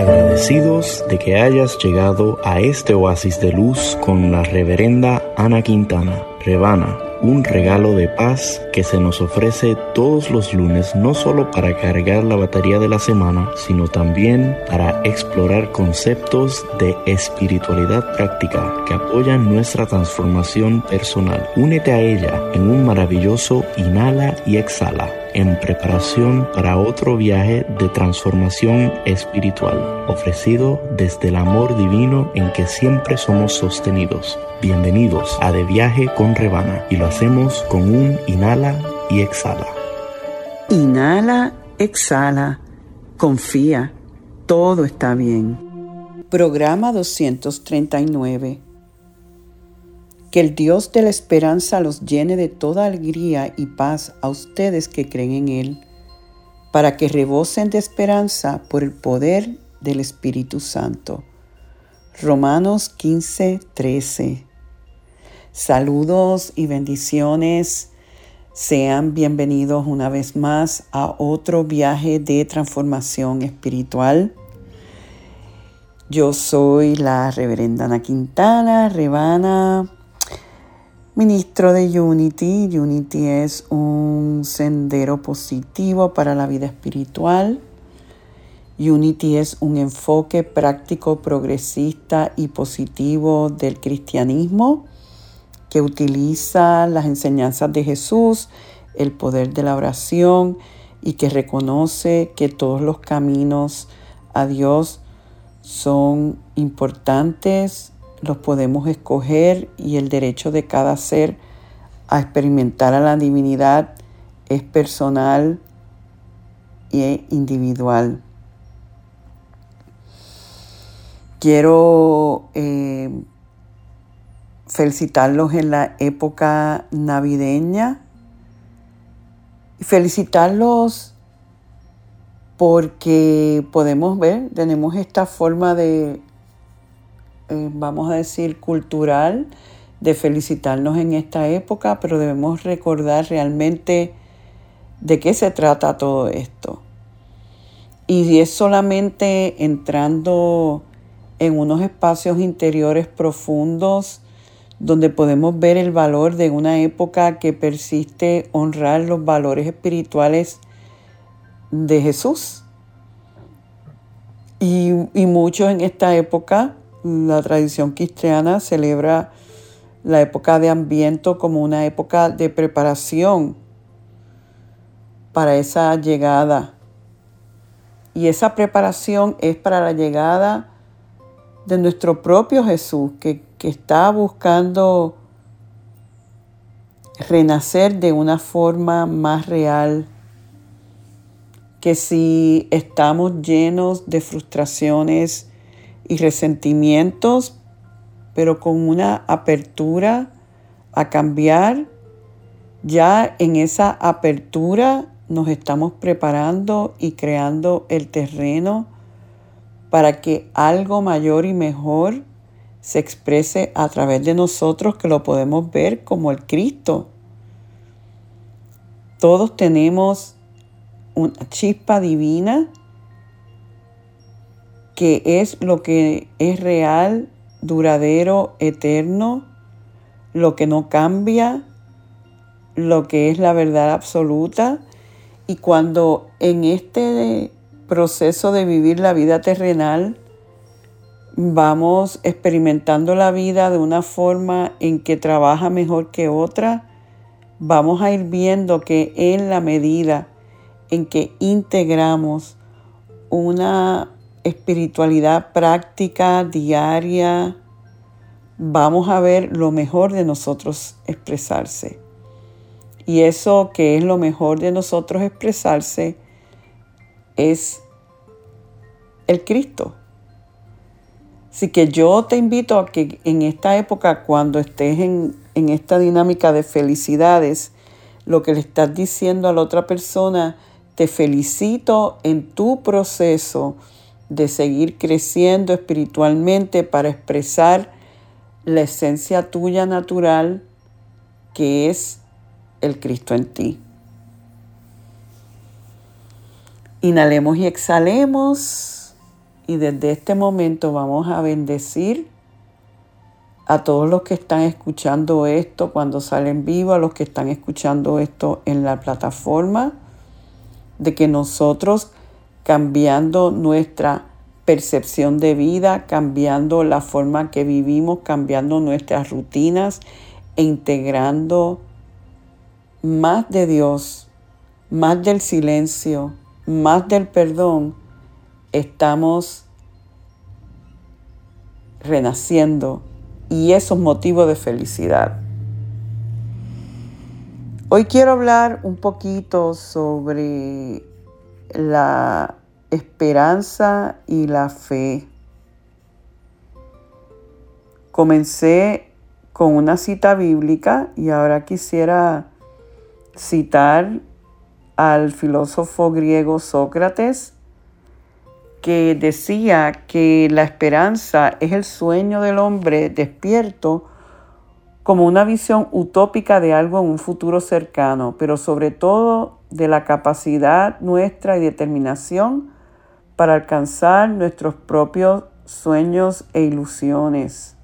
Agradecidos de que hayas llegado a este oasis de luz con la reverenda Ana Quintana, Rebana un regalo de paz que se nos ofrece todos los lunes no solo para cargar la batería de la semana, sino también para explorar conceptos de espiritualidad práctica que apoyan nuestra transformación personal. Únete a ella en un maravilloso inhala y exhala en preparación para otro viaje de transformación espiritual, ofrecido desde el amor divino en que siempre somos sostenidos. Bienvenidos a De Viaje con Rebana y lo hacemos con un inhala y exhala. Inhala, exhala, confía, todo está bien. Programa 239 que el Dios de la esperanza los llene de toda alegría y paz a ustedes que creen en Él, para que rebosen de esperanza por el poder del Espíritu Santo. Romanos 15, 13. Saludos y bendiciones. Sean bienvenidos una vez más a otro viaje de transformación espiritual. Yo soy la reverenda Ana Quintana, Rebana ministro de Unity. Unity es un sendero positivo para la vida espiritual. Unity es un enfoque práctico, progresista y positivo del cristianismo que utiliza las enseñanzas de Jesús, el poder de la oración y que reconoce que todos los caminos a Dios son importantes los podemos escoger y el derecho de cada ser a experimentar a la divinidad es personal e individual. Quiero eh, felicitarlos en la época navideña y felicitarlos porque podemos ver, tenemos esta forma de vamos a decir, cultural de felicitarnos en esta época, pero debemos recordar realmente de qué se trata todo esto. Y es solamente entrando en unos espacios interiores profundos donde podemos ver el valor de una época que persiste honrar los valores espirituales de Jesús. Y, y muchos en esta época la tradición cristiana celebra la época de Ambiento como una época de preparación para esa llegada. Y esa preparación es para la llegada de nuestro propio Jesús, que, que está buscando renacer de una forma más real, que si estamos llenos de frustraciones, y resentimientos, pero con una apertura a cambiar. Ya en esa apertura nos estamos preparando y creando el terreno para que algo mayor y mejor se exprese a través de nosotros que lo podemos ver como el Cristo. Todos tenemos una chispa divina que es lo que es real, duradero, eterno, lo que no cambia, lo que es la verdad absoluta. Y cuando en este proceso de vivir la vida terrenal vamos experimentando la vida de una forma en que trabaja mejor que otra, vamos a ir viendo que en la medida en que integramos una espiritualidad práctica, diaria, vamos a ver lo mejor de nosotros expresarse. Y eso que es lo mejor de nosotros expresarse es el Cristo. Así que yo te invito a que en esta época, cuando estés en, en esta dinámica de felicidades, lo que le estás diciendo a la otra persona, te felicito en tu proceso de seguir creciendo espiritualmente para expresar la esencia tuya natural que es el Cristo en ti. Inhalemos y exhalemos. y desde este momento vamos a bendecir a todos los que están escuchando esto cuando salen vivo, a los que están escuchando esto en la plataforma, de que nosotros cambiando nuestra percepción de vida, cambiando la forma que vivimos, cambiando nuestras rutinas e integrando más de Dios, más del silencio, más del perdón, estamos renaciendo y eso es motivo de felicidad. Hoy quiero hablar un poquito sobre la esperanza y la fe. Comencé con una cita bíblica y ahora quisiera citar al filósofo griego Sócrates, que decía que la esperanza es el sueño del hombre despierto como una visión utópica de algo en un futuro cercano, pero sobre todo de la capacidad nuestra y determinación para alcanzar nuestros propios sueños e ilusiones.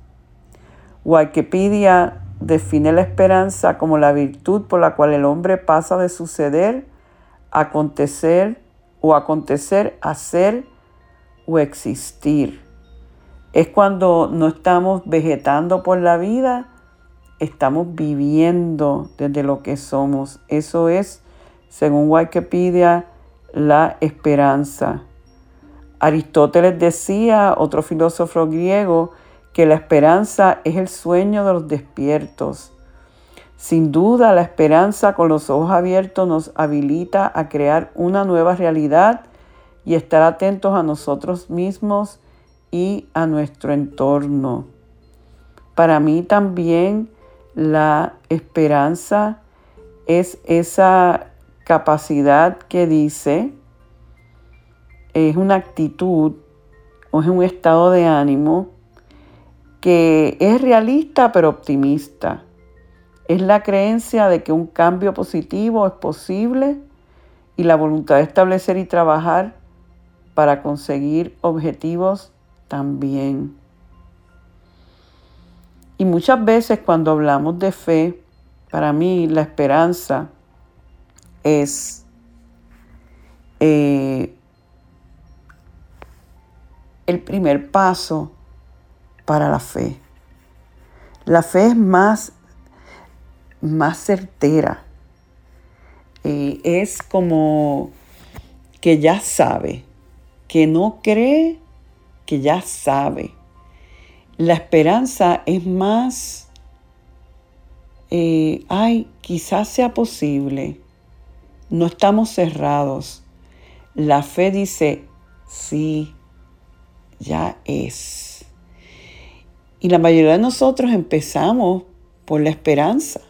Wikipedia define la esperanza como la virtud por la cual el hombre pasa de suceder, acontecer o acontecer a ser o existir. Es cuando no estamos vegetando por la vida, estamos viviendo desde lo que somos. Eso es, según Wikipedia, la esperanza. Aristóteles decía, otro filósofo griego, que la esperanza es el sueño de los despiertos. Sin duda, la esperanza con los ojos abiertos nos habilita a crear una nueva realidad y estar atentos a nosotros mismos y a nuestro entorno. Para mí también la esperanza es esa capacidad que dice, es una actitud o es un estado de ánimo que es realista pero optimista. Es la creencia de que un cambio positivo es posible y la voluntad de establecer y trabajar para conseguir objetivos también. Y muchas veces cuando hablamos de fe, para mí la esperanza es eh, el primer paso para la fe. La fe es más, más certera. Eh, es como que ya sabe, que no cree, que ya sabe. La esperanza es más, eh, ay, quizás sea posible. No estamos cerrados. La fe dice, sí, ya es. Y la mayoría de nosotros empezamos por la esperanza.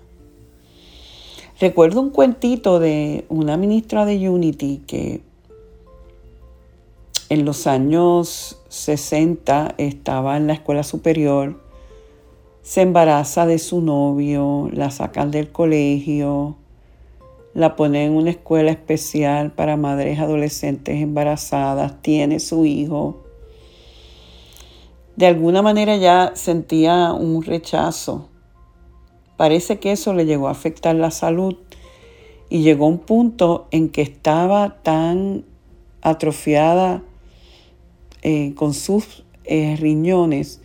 Recuerdo un cuentito de una ministra de Unity que en los años 60 estaba en la escuela superior, se embaraza de su novio, la sacan del colegio, la ponen en una escuela especial para madres adolescentes embarazadas, tiene su hijo de alguna manera ya sentía un rechazo. Parece que eso le llegó a afectar la salud y llegó un punto en que estaba tan atrofiada eh, con sus eh, riñones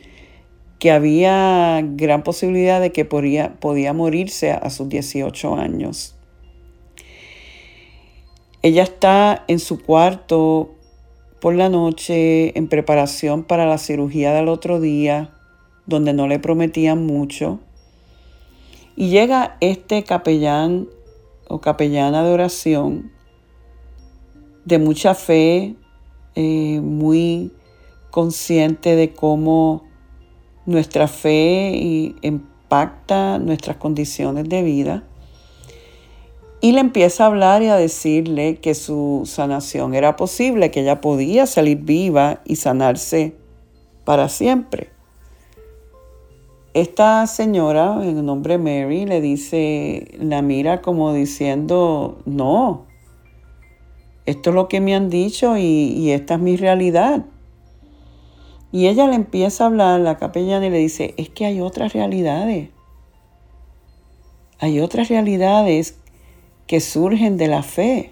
que había gran posibilidad de que podía, podía morirse a sus 18 años. Ella está en su cuarto por la noche en preparación para la cirugía del otro día, donde no le prometían mucho. Y llega este capellán o capellana de oración de mucha fe, eh, muy consciente de cómo nuestra fe impacta nuestras condiciones de vida. Y le empieza a hablar y a decirle que su sanación era posible, que ella podía salir viva y sanarse para siempre. Esta señora, en nombre Mary, le dice, la mira como diciendo, no, esto es lo que me han dicho y, y esta es mi realidad. Y ella le empieza a hablar, la capellana, y le dice, es que hay otras realidades. Hay otras realidades que surgen de la fe.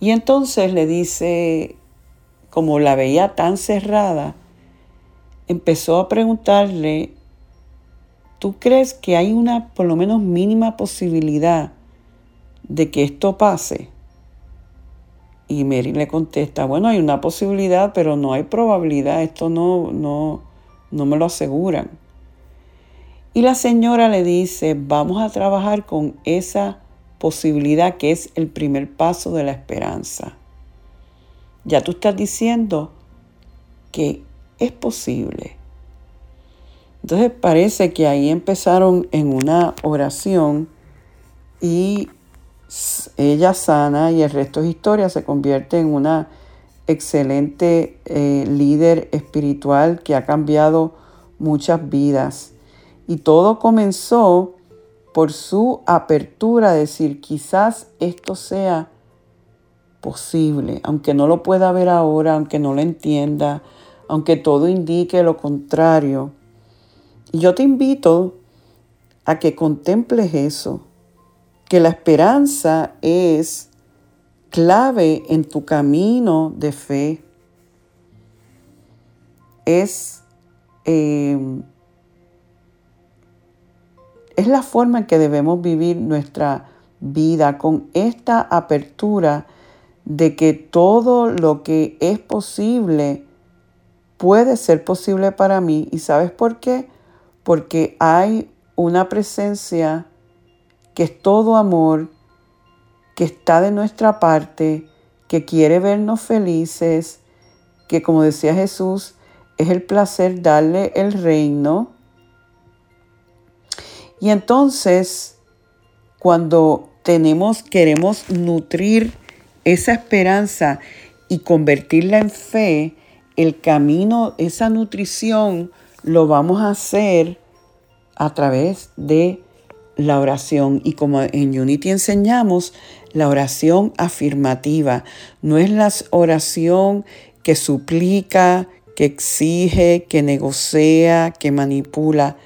Y entonces le dice, como la veía tan cerrada, empezó a preguntarle, ¿tú crees que hay una por lo menos mínima posibilidad de que esto pase? Y Mary le contesta, bueno, hay una posibilidad, pero no hay probabilidad, esto no, no, no me lo aseguran. Y la señora le dice, vamos a trabajar con esa posibilidad que es el primer paso de la esperanza. Ya tú estás diciendo que es posible. Entonces parece que ahí empezaron en una oración y ella sana y el resto es historia, se convierte en una excelente eh, líder espiritual que ha cambiado muchas vidas. Y todo comenzó por su apertura decir, quizás esto sea posible, aunque no lo pueda ver ahora, aunque no lo entienda, aunque todo indique lo contrario. Y yo te invito a que contemples eso que la esperanza es clave en tu camino de fe. Es, eh, es la forma en que debemos vivir nuestra vida con esta apertura de que todo lo que es posible puede ser posible para mí. ¿Y sabes por qué? Porque hay una presencia que es todo amor, que está de nuestra parte, que quiere vernos felices, que como decía Jesús, es el placer darle el reino. Y entonces, cuando tenemos, queremos nutrir esa esperanza y convertirla en fe, el camino, esa nutrición, lo vamos a hacer a través de la oración. Y como en Unity enseñamos, la oración afirmativa. No es la oración que suplica, que exige, que negocia, que manipula,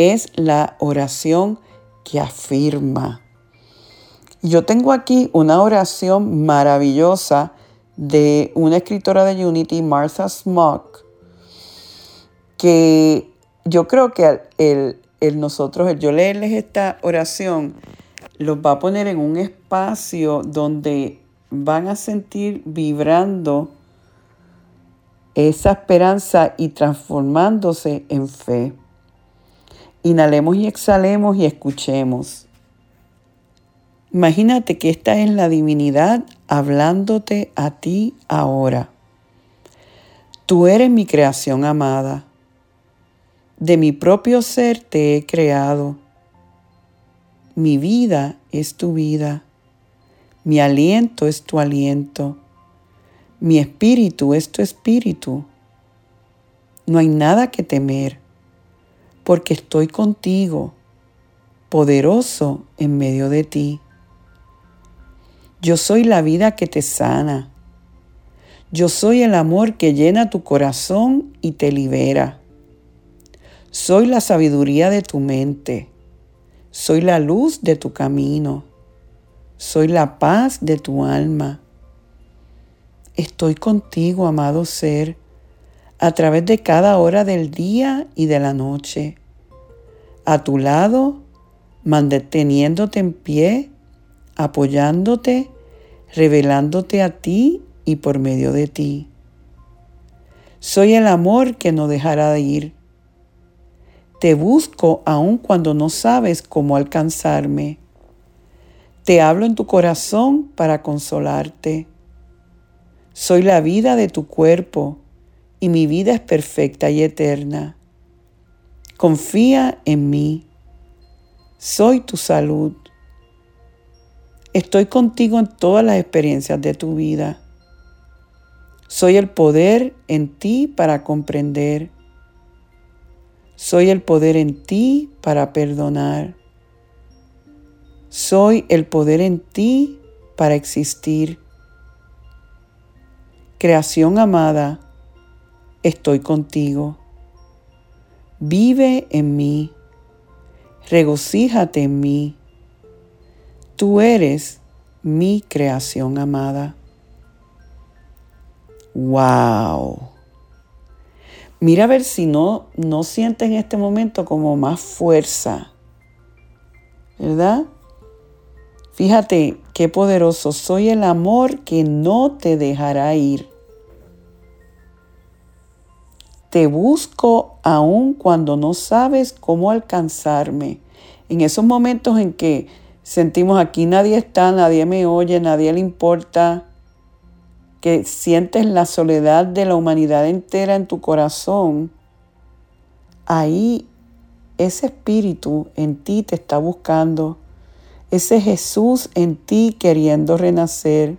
es la oración que afirma. Yo tengo aquí una oración maravillosa de una escritora de Unity, Martha Smock, que yo creo que el, el nosotros, el yo leerles esta oración, los va a poner en un espacio donde van a sentir vibrando esa esperanza y transformándose en fe. Inhalemos y exhalemos y escuchemos. Imagínate que esta es la divinidad hablándote a ti ahora. Tú eres mi creación amada. De mi propio ser te he creado. Mi vida es tu vida. Mi aliento es tu aliento. Mi espíritu es tu espíritu. No hay nada que temer, porque estoy contigo, poderoso en medio de ti. Yo soy la vida que te sana. Yo soy el amor que llena tu corazón y te libera. Soy la sabiduría de tu mente. Soy la luz de tu camino. Soy la paz de tu alma. Estoy contigo, amado ser, a través de cada hora del día y de la noche. A tu lado, manteniéndote en pie, apoyándote, revelándote a ti y por medio de ti. Soy el amor que no dejará de ir te busco aun cuando no sabes cómo alcanzarme. Te hablo en tu corazón para consolarte. Soy la vida de tu cuerpo y mi vida es perfecta y eterna. Confía en mí. Soy tu salud. Estoy contigo en todas las experiencias de tu vida. Soy el poder en ti para comprender soy el poder en ti para perdonar. Soy el poder en ti para existir. Creación amada, estoy contigo. Vive en mí, regocíjate en mí. Tú eres mi creación amada. ¡Wow! Mira a ver si no, no sientes en este momento como más fuerza, ¿verdad? Fíjate qué poderoso, soy el amor que no te dejará ir. Te busco aun cuando no sabes cómo alcanzarme. En esos momentos en que sentimos aquí nadie está, nadie me oye, nadie le importa, que sientes la soledad de la humanidad entera en tu corazón, ahí ese espíritu en ti te está buscando, ese Jesús en ti queriendo renacer.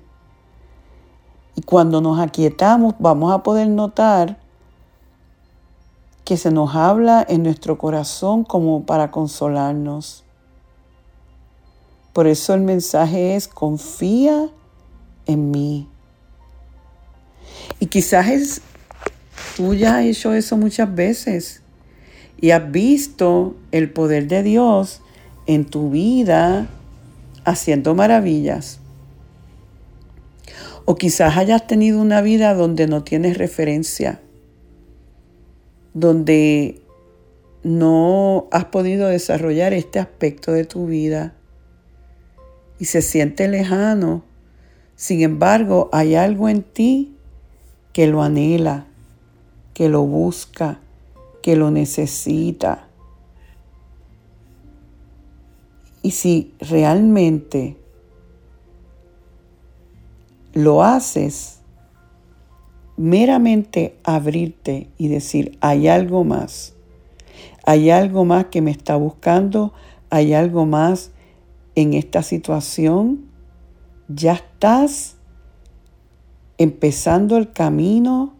Y cuando nos aquietamos vamos a poder notar que se nos habla en nuestro corazón como para consolarnos. Por eso el mensaje es confía en mí. Y quizás es, tú ya has hecho eso muchas veces y has visto el poder de Dios en tu vida haciendo maravillas. O quizás hayas tenido una vida donde no tienes referencia, donde no has podido desarrollar este aspecto de tu vida y se siente lejano. Sin embargo, hay algo en ti que lo anhela, que lo busca, que lo necesita. Y si realmente lo haces, meramente abrirte y decir, hay algo más, hay algo más que me está buscando, hay algo más en esta situación, ya estás empezando el camino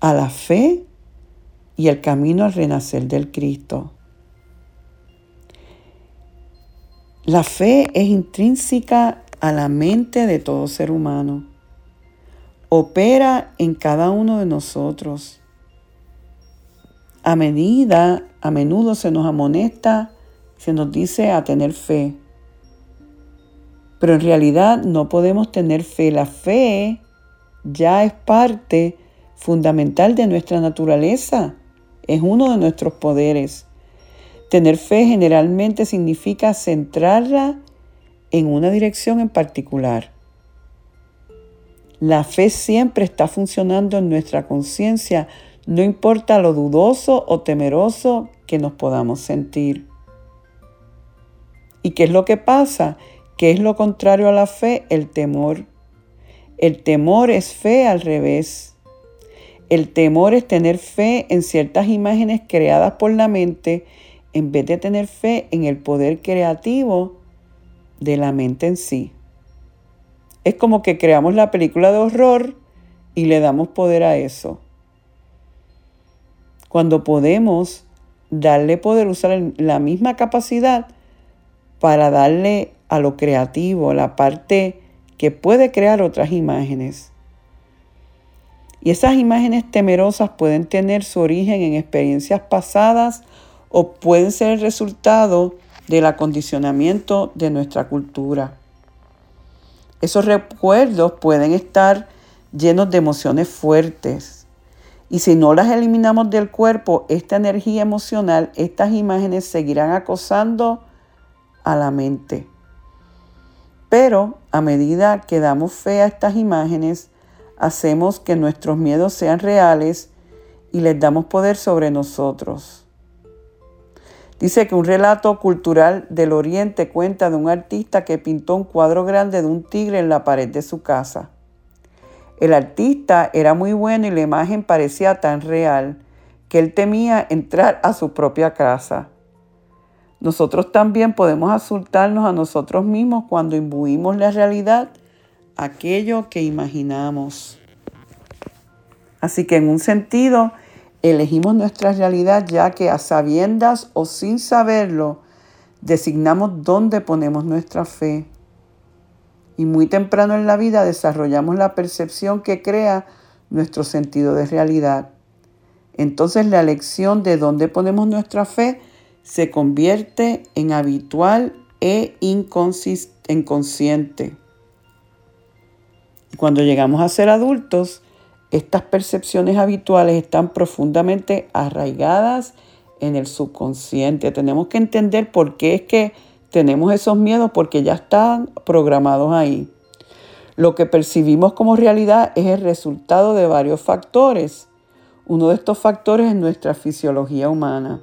a la fe y el camino al renacer del Cristo. La fe es intrínseca a la mente de todo ser humano. Opera en cada uno de nosotros. A medida, a menudo se nos amonesta, se nos dice a tener fe. Pero en realidad no podemos tener fe. La fe ya es parte fundamental de nuestra naturaleza. Es uno de nuestros poderes. Tener fe generalmente significa centrarla en una dirección en particular. La fe siempre está funcionando en nuestra conciencia, no importa lo dudoso o temeroso que nos podamos sentir. ¿Y qué es lo que pasa? ¿Qué es lo contrario a la fe? El temor. El temor es fe al revés. El temor es tener fe en ciertas imágenes creadas por la mente en vez de tener fe en el poder creativo de la mente en sí. Es como que creamos la película de horror y le damos poder a eso. Cuando podemos darle poder, usar la misma capacidad para darle a lo creativo, la parte que puede crear otras imágenes. Y esas imágenes temerosas pueden tener su origen en experiencias pasadas o pueden ser el resultado del acondicionamiento de nuestra cultura. Esos recuerdos pueden estar llenos de emociones fuertes. Y si no las eliminamos del cuerpo, esta energía emocional, estas imágenes seguirán acosando a la mente. Pero a medida que damos fe a estas imágenes, hacemos que nuestros miedos sean reales y les damos poder sobre nosotros. Dice que un relato cultural del Oriente cuenta de un artista que pintó un cuadro grande de un tigre en la pared de su casa. El artista era muy bueno y la imagen parecía tan real que él temía entrar a su propia casa. Nosotros también podemos asustarnos a nosotros mismos cuando imbuimos la realidad aquello que imaginamos. Así que en un sentido, elegimos nuestra realidad ya que a sabiendas o sin saberlo, designamos dónde ponemos nuestra fe. Y muy temprano en la vida desarrollamos la percepción que crea nuestro sentido de realidad. Entonces la elección de dónde ponemos nuestra fe se convierte en habitual e inconsciente. Cuando llegamos a ser adultos, estas percepciones habituales están profundamente arraigadas en el subconsciente. Tenemos que entender por qué es que tenemos esos miedos, porque ya están programados ahí. Lo que percibimos como realidad es el resultado de varios factores. Uno de estos factores es nuestra fisiología humana.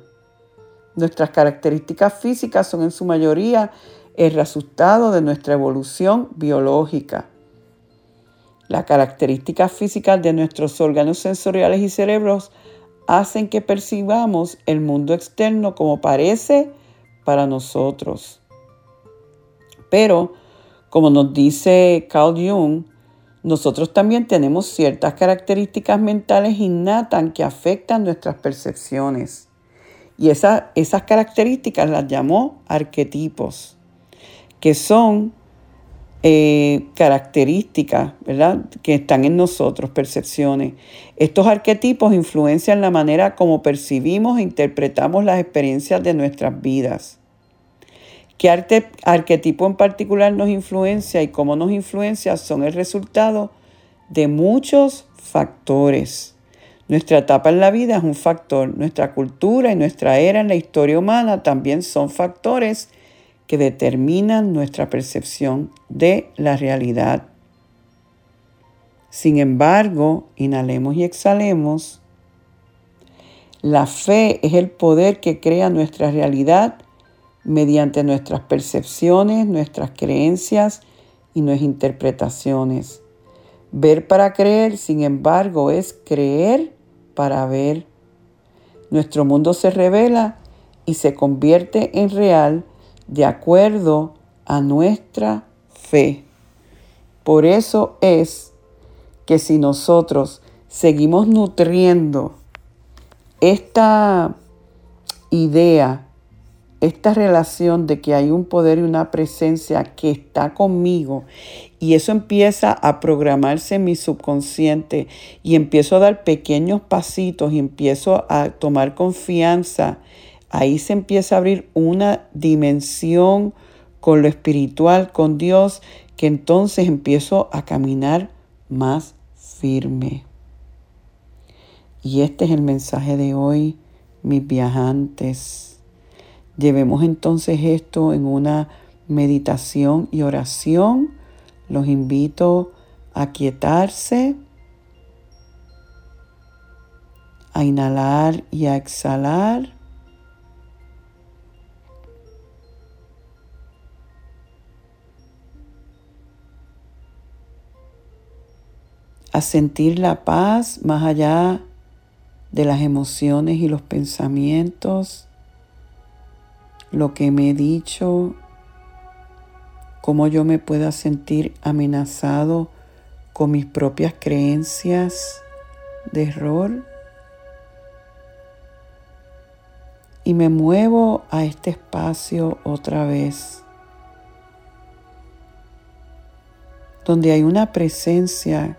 Nuestras características físicas son en su mayoría el resultado de nuestra evolución biológica. Las características físicas de nuestros órganos sensoriales y cerebros hacen que percibamos el mundo externo como parece para nosotros. Pero, como nos dice Carl Jung, nosotros también tenemos ciertas características mentales innatas que afectan nuestras percepciones. Y esas características las llamó arquetipos, que son eh, características, ¿verdad? Que están en nosotros, percepciones. Estos arquetipos influencian la manera como percibimos e interpretamos las experiencias de nuestras vidas. ¿Qué arquetipo en particular nos influencia y cómo nos influencia? Son el resultado de muchos factores. Nuestra etapa en la vida es un factor, nuestra cultura y nuestra era en la historia humana también son factores que determinan nuestra percepción de la realidad. Sin embargo, inhalemos y exhalemos. La fe es el poder que crea nuestra realidad mediante nuestras percepciones, nuestras creencias y nuestras interpretaciones. Ver para creer, sin embargo, es creer para ver. Nuestro mundo se revela y se convierte en real de acuerdo a nuestra fe. Por eso es que si nosotros seguimos nutriendo esta idea esta relación de que hay un poder y una presencia que está conmigo y eso empieza a programarse en mi subconsciente y empiezo a dar pequeños pasitos y empiezo a tomar confianza, ahí se empieza a abrir una dimensión con lo espiritual, con Dios, que entonces empiezo a caminar más firme. Y este es el mensaje de hoy, mis viajantes. Llevemos entonces esto en una meditación y oración. Los invito a quietarse, a inhalar y a exhalar. A sentir la paz más allá de las emociones y los pensamientos lo que me he dicho, cómo yo me pueda sentir amenazado con mis propias creencias de error. Y me muevo a este espacio otra vez, donde hay una presencia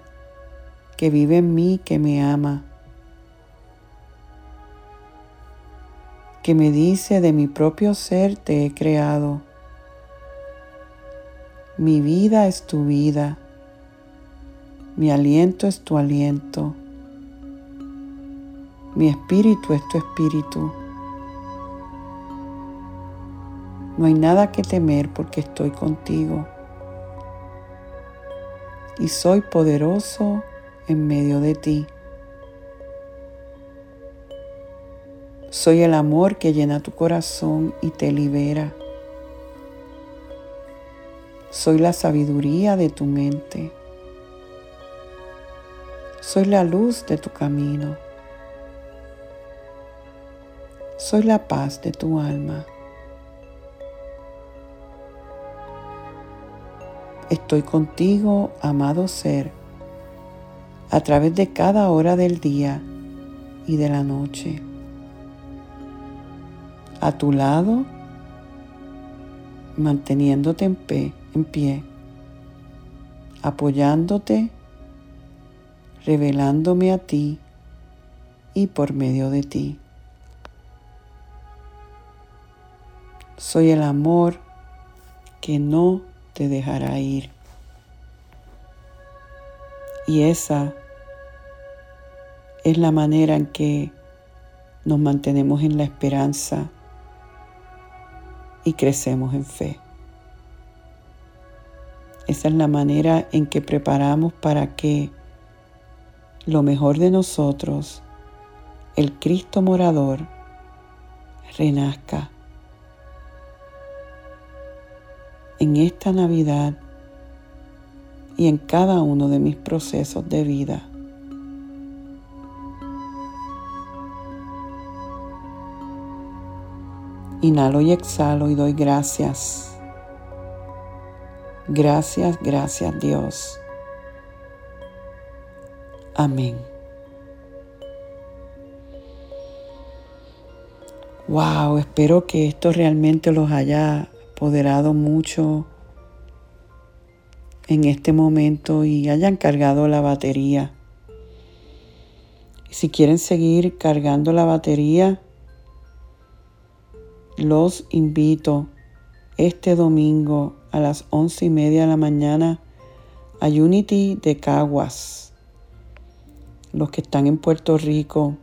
que vive en mí, que me ama. que me dice de mi propio ser te he creado. Mi vida es tu vida. Mi aliento es tu aliento. Mi espíritu es tu espíritu. No hay nada que temer porque estoy contigo. Y soy poderoso en medio de ti. Soy el amor que llena tu corazón y te libera. Soy la sabiduría de tu mente. Soy la luz de tu camino. Soy la paz de tu alma. Estoy contigo, amado ser, a través de cada hora del día y de la noche a tu lado, manteniéndote en pie, en pie apoyándote, revelándome a ti y por medio de ti. Soy el amor que no te dejará ir. Y esa es la manera en que nos mantenemos en la esperanza y crecemos en fe. Esa es la manera en que preparamos para que lo mejor de nosotros, el Cristo morador, renazca en esta Navidad y en cada uno de mis procesos de vida. Inhalo y exhalo y doy gracias. Gracias, gracias Dios. Amén. Wow, espero que esto realmente los haya apoderado mucho en este momento y hayan cargado la batería. Si quieren seguir cargando la batería, los invito este domingo a las once y media de la mañana a Unity de Caguas. Los que están en Puerto Rico,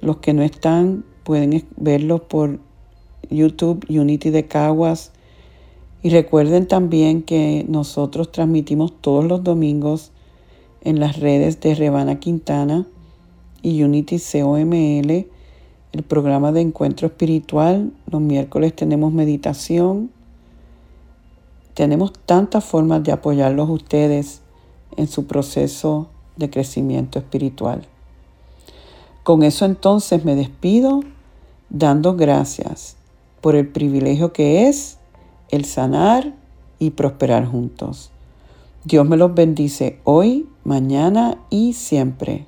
los que no están, pueden verlo por YouTube Unity de Caguas. Y recuerden también que nosotros transmitimos todos los domingos en las redes de Rebana Quintana y Unity COML el programa de encuentro espiritual. Los miércoles tenemos meditación. Tenemos tantas formas de apoyarlos ustedes en su proceso de crecimiento espiritual. Con eso entonces me despido dando gracias por el privilegio que es el sanar y prosperar juntos. Dios me los bendice hoy, mañana y siempre.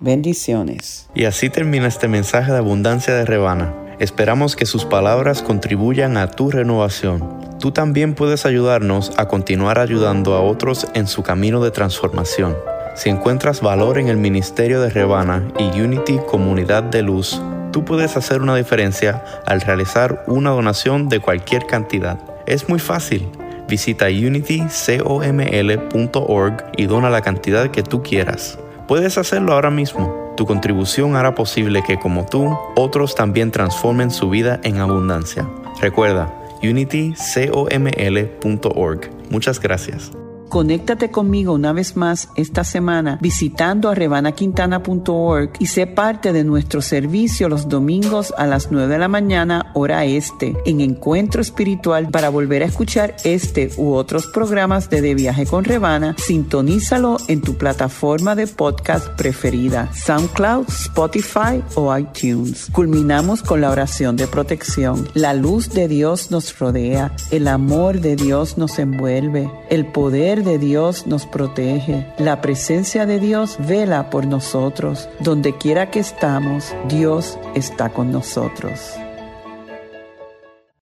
Bendiciones. Y así termina este mensaje de abundancia de Rebana. Esperamos que sus palabras contribuyan a tu renovación. Tú también puedes ayudarnos a continuar ayudando a otros en su camino de transformación. Si encuentras valor en el ministerio de Rebana y Unity Comunidad de Luz, tú puedes hacer una diferencia al realizar una donación de cualquier cantidad. Es muy fácil. Visita unitycoml.org y dona la cantidad que tú quieras. Puedes hacerlo ahora mismo. Tu contribución hará posible que, como tú, otros también transformen su vida en abundancia. Recuerda, unitycoml.org. Muchas gracias. Conéctate conmigo una vez más esta semana visitando a rebanaquintana.org y sé parte de nuestro servicio los domingos a las 9 de la mañana hora este en Encuentro Espiritual para volver a escuchar este u otros programas de De Viaje con Rebana. Sintonízalo en tu plataforma de podcast preferida, SoundCloud, Spotify o iTunes. Culminamos con la oración de protección. La luz de Dios nos rodea, el amor de Dios nos envuelve, el de Dios nos protege. La presencia de Dios vela por nosotros. Donde quiera que estamos, Dios está con nosotros.